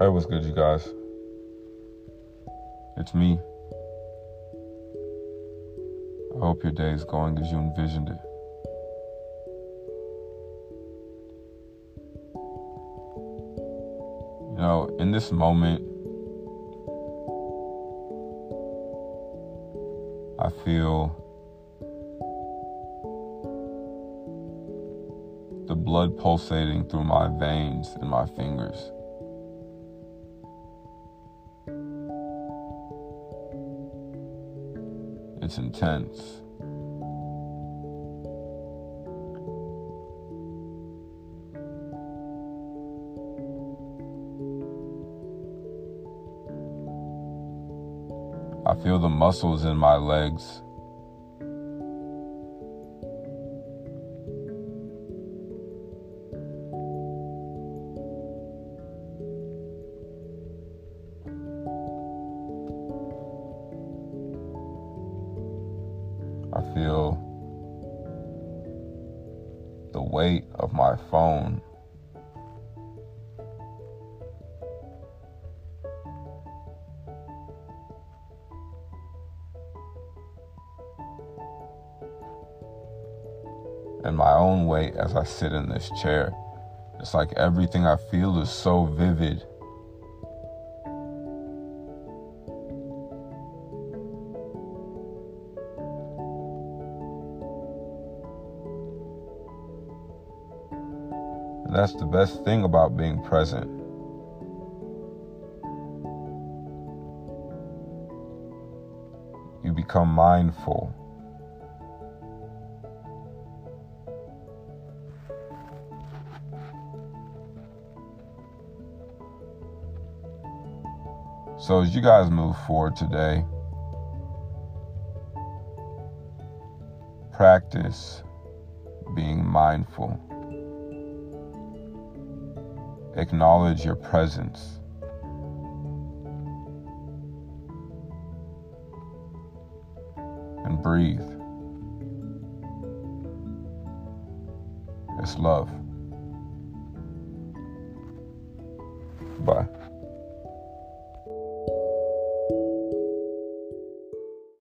Hey, what's good, you guys? It's me. I hope your day is going as you envisioned it. You know, in this moment, I feel the blood pulsating through my veins and my fingers. It's intense. I feel the muscles in my legs. I feel the weight of my phone. And my own weight as I sit in this chair. It's like everything I feel is so vivid. That's the best thing about being present. You become mindful. So, as you guys move forward today, practice being mindful. Acknowledge your presence. And breathe. It's love. Bye.